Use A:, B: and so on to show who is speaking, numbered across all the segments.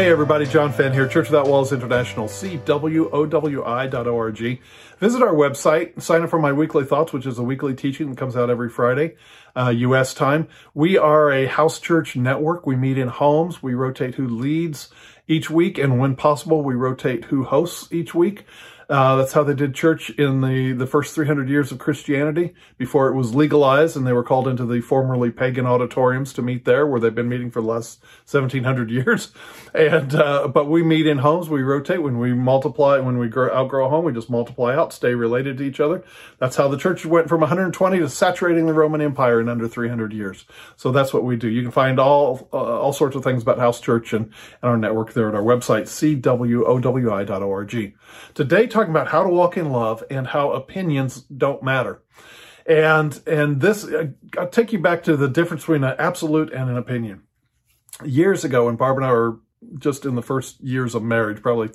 A: Hey everybody, John Fenn here, Church Without Walls International, CWOWI.org. Visit our website, sign up for my weekly thoughts, which is a weekly teaching that comes out every Friday, uh, U.S. time. We are a house church network. We meet in homes. We rotate who leads each week, and when possible, we rotate who hosts each week. Uh, that's how they did church in the, the first 300 years of Christianity before it was legalized and they were called into the formerly pagan auditoriums to meet there where they've been meeting for the last 1700 years. And, uh, but we meet in homes, we rotate when we multiply, when we grow, outgrow a home, we just multiply out, stay related to each other. That's how the church went from 120 to saturating the Roman Empire in under 300 years. So that's what we do. You can find all, uh, all sorts of things about House Church and, and our network there at our website, cwowi.org. Today, talking about how to walk in love and how opinions don't matter. And, and this, uh, I'll take you back to the difference between an absolute and an opinion. Years ago, when Barbara and I were just in the first years of marriage, probably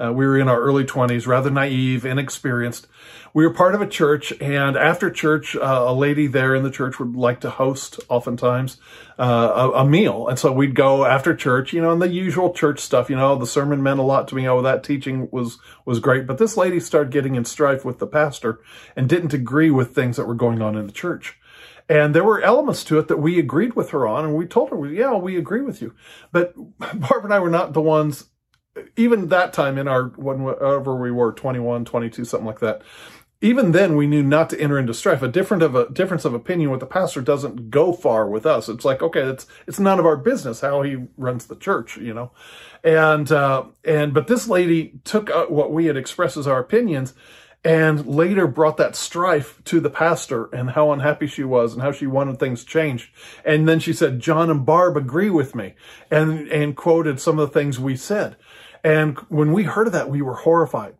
A: uh, we were in our early 20s, rather naive, inexperienced. We were part of a church, and after church, uh, a lady there in the church would like to host, oftentimes, uh, a, a, meal. And so we'd go after church, you know, and the usual church stuff, you know, the sermon meant a lot to me. Oh, that teaching was, was great. But this lady started getting in strife with the pastor and didn't agree with things that were going on in the church. And there were elements to it that we agreed with her on, and we told her, yeah, we agree with you. But Barb and I were not the ones even that time in our, whenever we were 21, 22, something like that, even then we knew not to enter into strife. A different of a difference of opinion with the pastor doesn't go far with us. It's like, okay, it's, it's none of our business how he runs the church, you know? And, uh, and, but this lady took uh, what we had expressed as our opinions and later brought that strife to the pastor and how unhappy she was and how she wanted things changed. And then she said, John and Barb agree with me and, and quoted some of the things we said. And when we heard of that, we were horrified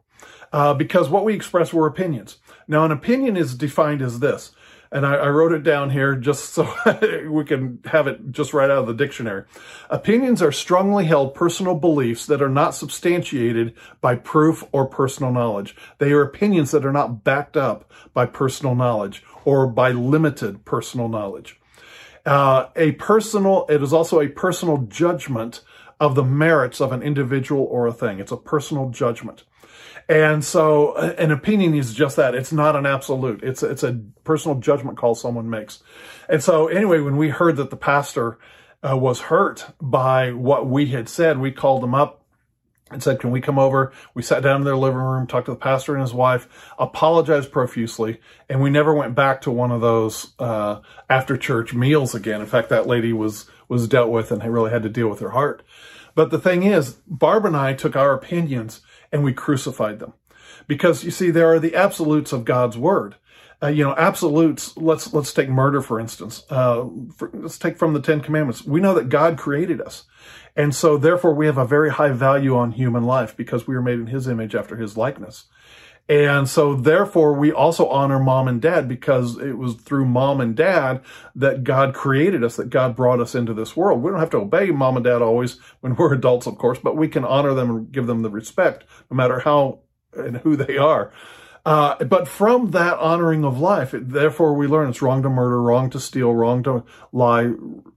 A: uh, because what we expressed were opinions. Now, an opinion is defined as this, and I, I wrote it down here just so we can have it just right out of the dictionary. Opinions are strongly held personal beliefs that are not substantiated by proof or personal knowledge. They are opinions that are not backed up by personal knowledge or by limited personal knowledge. Uh, a personal, it is also a personal judgment of the merits of an individual or a thing. It's a personal judgment. And so an opinion is just that. It's not an absolute. It's, it's a personal judgment call someone makes. And so anyway, when we heard that the pastor uh, was hurt by what we had said, we called him up and said, can we come over? We sat down in their living room, talked to the pastor and his wife, apologized profusely, and we never went back to one of those uh, after church meals again. In fact, that lady was was dealt with and really had to deal with her heart. But the thing is, Barb and I took our opinions and we crucified them. Because you see, there are the absolutes of God's word. Uh, you know, absolutes, let's, let's take murder, for instance. Uh, for, let's take from the Ten Commandments. We know that God created us. And so therefore we have a very high value on human life because we were made in his image after his likeness. And so therefore we also honor mom and dad because it was through mom and dad that God created us, that God brought us into this world. We don't have to obey mom and dad always when we're adults, of course, but we can honor them and give them the respect no matter how and who they are. Uh, but from that honoring of life, therefore we learn it's wrong to murder, wrong to steal, wrong to lie,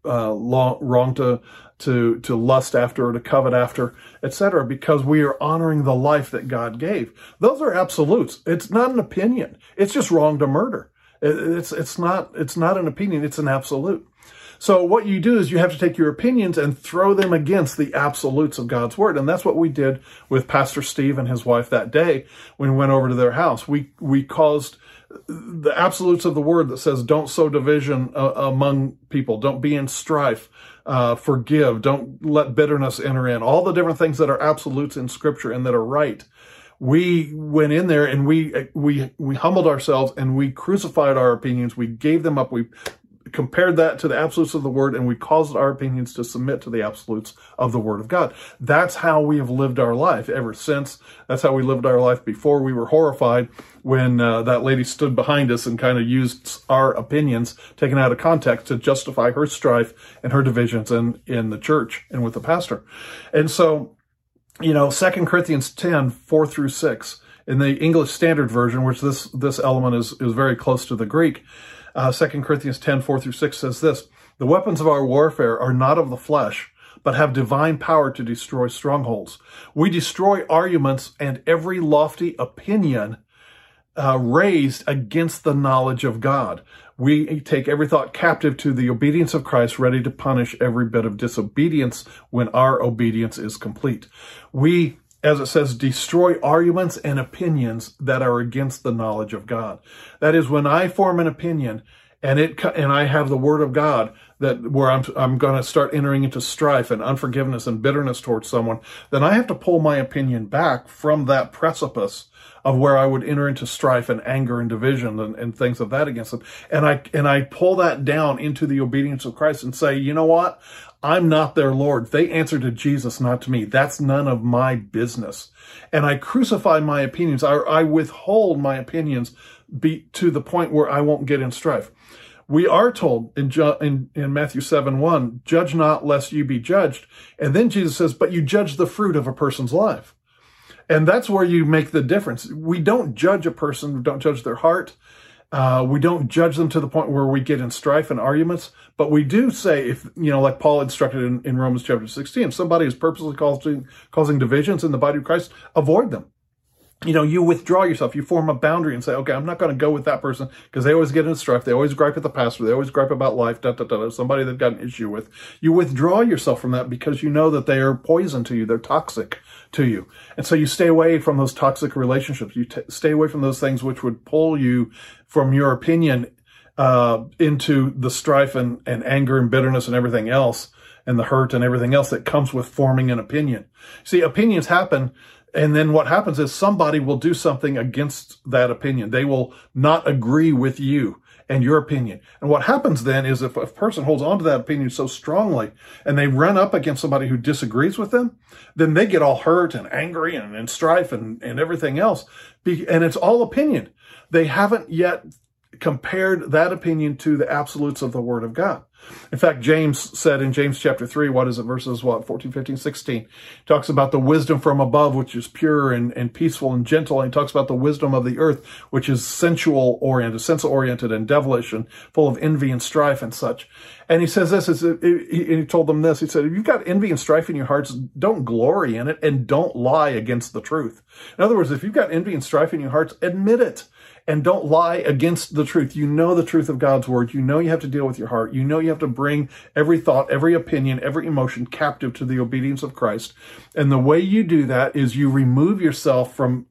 A: uh, wrong to to to lust after or to covet after, etc. Because we are honoring the life that God gave. Those are absolutes. It's not an opinion. It's just wrong to murder. It's it's not it's not an opinion. It's an absolute. So what you do is you have to take your opinions and throw them against the absolutes of God's word. And that's what we did with Pastor Steve and his wife that day when we went over to their house. We, we caused the absolutes of the word that says don't sow division uh, among people. Don't be in strife. Uh, forgive. Don't let bitterness enter in. All the different things that are absolutes in scripture and that are right we went in there and we we we humbled ourselves and we crucified our opinions we gave them up we compared that to the absolutes of the word and we caused our opinions to submit to the absolutes of the word of God. That's how we have lived our life ever since. That's how we lived our life before we were horrified when uh, that lady stood behind us and kind of used our opinions taken out of context to justify her strife and her divisions in, in the church and with the pastor. And so, you know, Second Corinthians 10, 4 through 6, in the English Standard Version, which this, this element is, is very close to the Greek, uh, 2 Corinthians 10, 4 through 6 says this, The weapons of our warfare are not of the flesh, but have divine power to destroy strongholds. We destroy arguments and every lofty opinion uh, raised against the knowledge of God. We take every thought captive to the obedience of Christ, ready to punish every bit of disobedience when our obedience is complete. We, as it says, destroy arguments and opinions that are against the knowledge of God. That is, when I form an opinion and it and I have the word of God that where I'm I'm going to start entering into strife and unforgiveness and bitterness towards someone, then I have to pull my opinion back from that precipice of where I would enter into strife and anger and division and, and things of that against them. And I and I pull that down into the obedience of Christ and say, you know what? I'm not their Lord. They answer to Jesus, not to me. That's none of my business. And I crucify my opinions. I, I withhold my opinions be to the point where I won't get in strife. We are told in, in, in Matthew 7 1, judge not lest you be judged. And then Jesus says, but you judge the fruit of a person's life. And that's where you make the difference. We don't judge a person, we don't judge their heart. Uh, we don't judge them to the point where we get in strife and arguments, but we do say if, you know, like Paul instructed in, in Romans chapter 16, if somebody is purposely causing, causing divisions in the body of Christ, avoid them you know, you withdraw yourself, you form a boundary and say, okay, I'm not going to go with that person because they always get in strife. They always gripe at the pastor. They always gripe about life, da, da, da, somebody they've got an issue with. You withdraw yourself from that because you know that they are poison to you. They're toxic to you. And so you stay away from those toxic relationships. You stay away from those things which would pull you from your opinion, uh, into the strife and, and anger and bitterness and everything else and the hurt and everything else that comes with forming an opinion. See, opinions happen and then what happens is somebody will do something against that opinion. They will not agree with you and your opinion. And what happens then is if a person holds on to that opinion so strongly and they run up against somebody who disagrees with them, then they get all hurt and angry and strife and, and everything else. And it's all opinion. They haven't yet compared that opinion to the absolutes of the word of God. In fact, James said in James chapter 3, what is it, verses what, 14, 15, 16, talks about the wisdom from above, which is pure and, and peaceful and gentle. And he talks about the wisdom of the earth, which is sensual oriented, sense oriented and devilish and full of envy and strife and such. And he says this, is, he told them this, he said, if you've got envy and strife in your hearts, don't glory in it and don't lie against the truth. In other words, if you've got envy and strife in your hearts, admit it and don't lie against the truth. You know the truth of God's word. You know you have to deal with your heart. You know you have to bring every thought, every opinion, every emotion captive to the obedience of Christ. And the way you do that is you remove yourself from,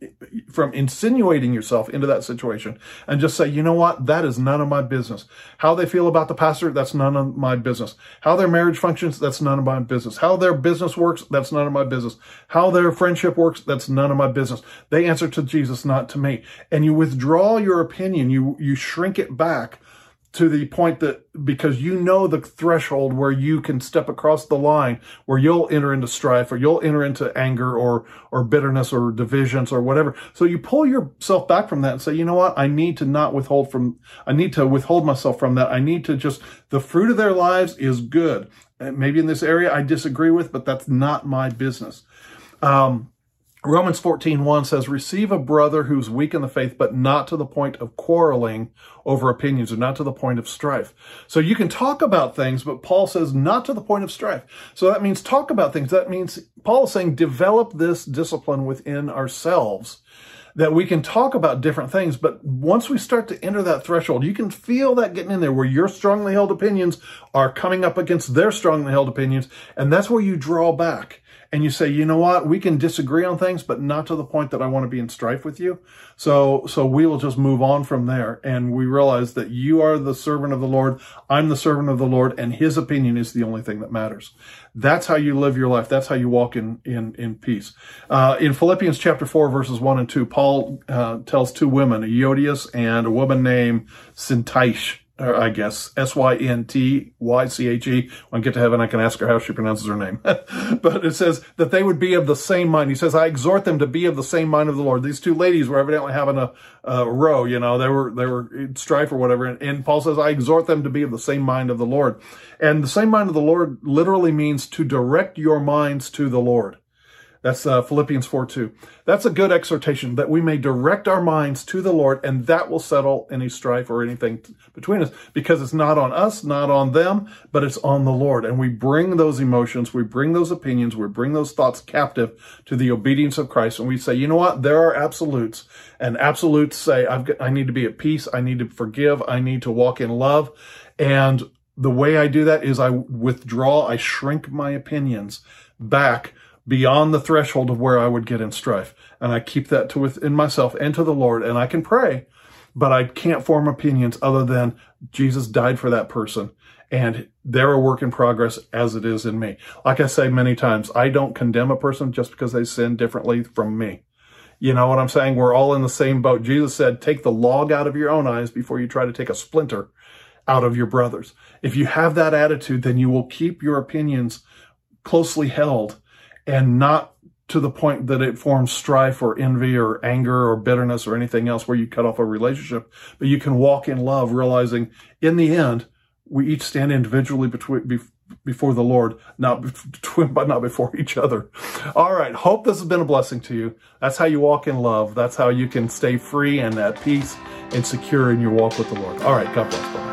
A: from insinuating yourself into that situation and just say, you know what? That is none of my business. How they feel about the pastor, that's none of my business. How their marriage functions, that's none of my business. How their business works, that's none of my business. How their friendship works, that's none of my business. They answer to Jesus, not to me. And you withdraw withdraw your opinion. You, you shrink it back to the point that because you know the threshold where you can step across the line where you'll enter into strife or you'll enter into anger or or bitterness or divisions or whatever. So you pull yourself back from that and say you know what? I need to not withhold from i need to withhold myself from that. I need to just the fruit of their lives is good. Maybe in this area i disagree with but that's not my business. Um, Romans 14, 1 says, receive a brother who's weak in the faith, but not to the point of quarreling over opinions or not to the point of strife. So you can talk about things, but Paul says not to the point of strife. So that means talk about things. That means Paul is saying develop this discipline within ourselves that we can talk about different things, but once we start to enter that threshold, you can feel that getting in there where your strongly held opinions are coming up against their strongly held opinions, and that's where you draw back and you say, you know what, we can disagree on things, but not to the point that I want to be in strife with you. So, so we will just move on from there. And we realize that you are the servant of the Lord. I'm the servant of the Lord and his opinion is the only thing that matters. That's how you live your life. That's how you walk in, in, in peace. Uh, in Philippians chapter four, verses one and two, Paul, uh, tells two women, a Euodias and a woman named Syntyche, I guess, S-Y-N-T-Y-C-H-E. When I get to heaven, I can ask her how she pronounces her name. but it says that they would be of the same mind. He says, I exhort them to be of the same mind of the Lord. These two ladies were evidently having a, a row, you know, they were, they were strife or whatever. And, and Paul says, I exhort them to be of the same mind of the Lord. And the same mind of the Lord literally means to direct your minds to the Lord. That's uh, Philippians 4 2. That's a good exhortation that we may direct our minds to the Lord, and that will settle any strife or anything t- between us because it's not on us, not on them, but it's on the Lord. And we bring those emotions, we bring those opinions, we bring those thoughts captive to the obedience of Christ. And we say, you know what? There are absolutes, and absolutes say, I've got, I need to be at peace, I need to forgive, I need to walk in love. And the way I do that is I withdraw, I shrink my opinions back beyond the threshold of where I would get in strife. And I keep that to within myself and to the Lord. And I can pray, but I can't form opinions other than Jesus died for that person. And they're a work in progress as it is in me. Like I say many times, I don't condemn a person just because they sin differently from me. You know what I'm saying? We're all in the same boat. Jesus said, take the log out of your own eyes before you try to take a splinter out of your brothers. If you have that attitude, then you will keep your opinions closely held and not to the point that it forms strife or envy or anger or bitterness or anything else where you cut off a relationship. But you can walk in love, realizing in the end, we each stand individually between, before the Lord, not between, but not before each other. All right. Hope this has been a blessing to you. That's how you walk in love. That's how you can stay free and at peace and secure in your walk with the Lord. All right. God bless. Bye.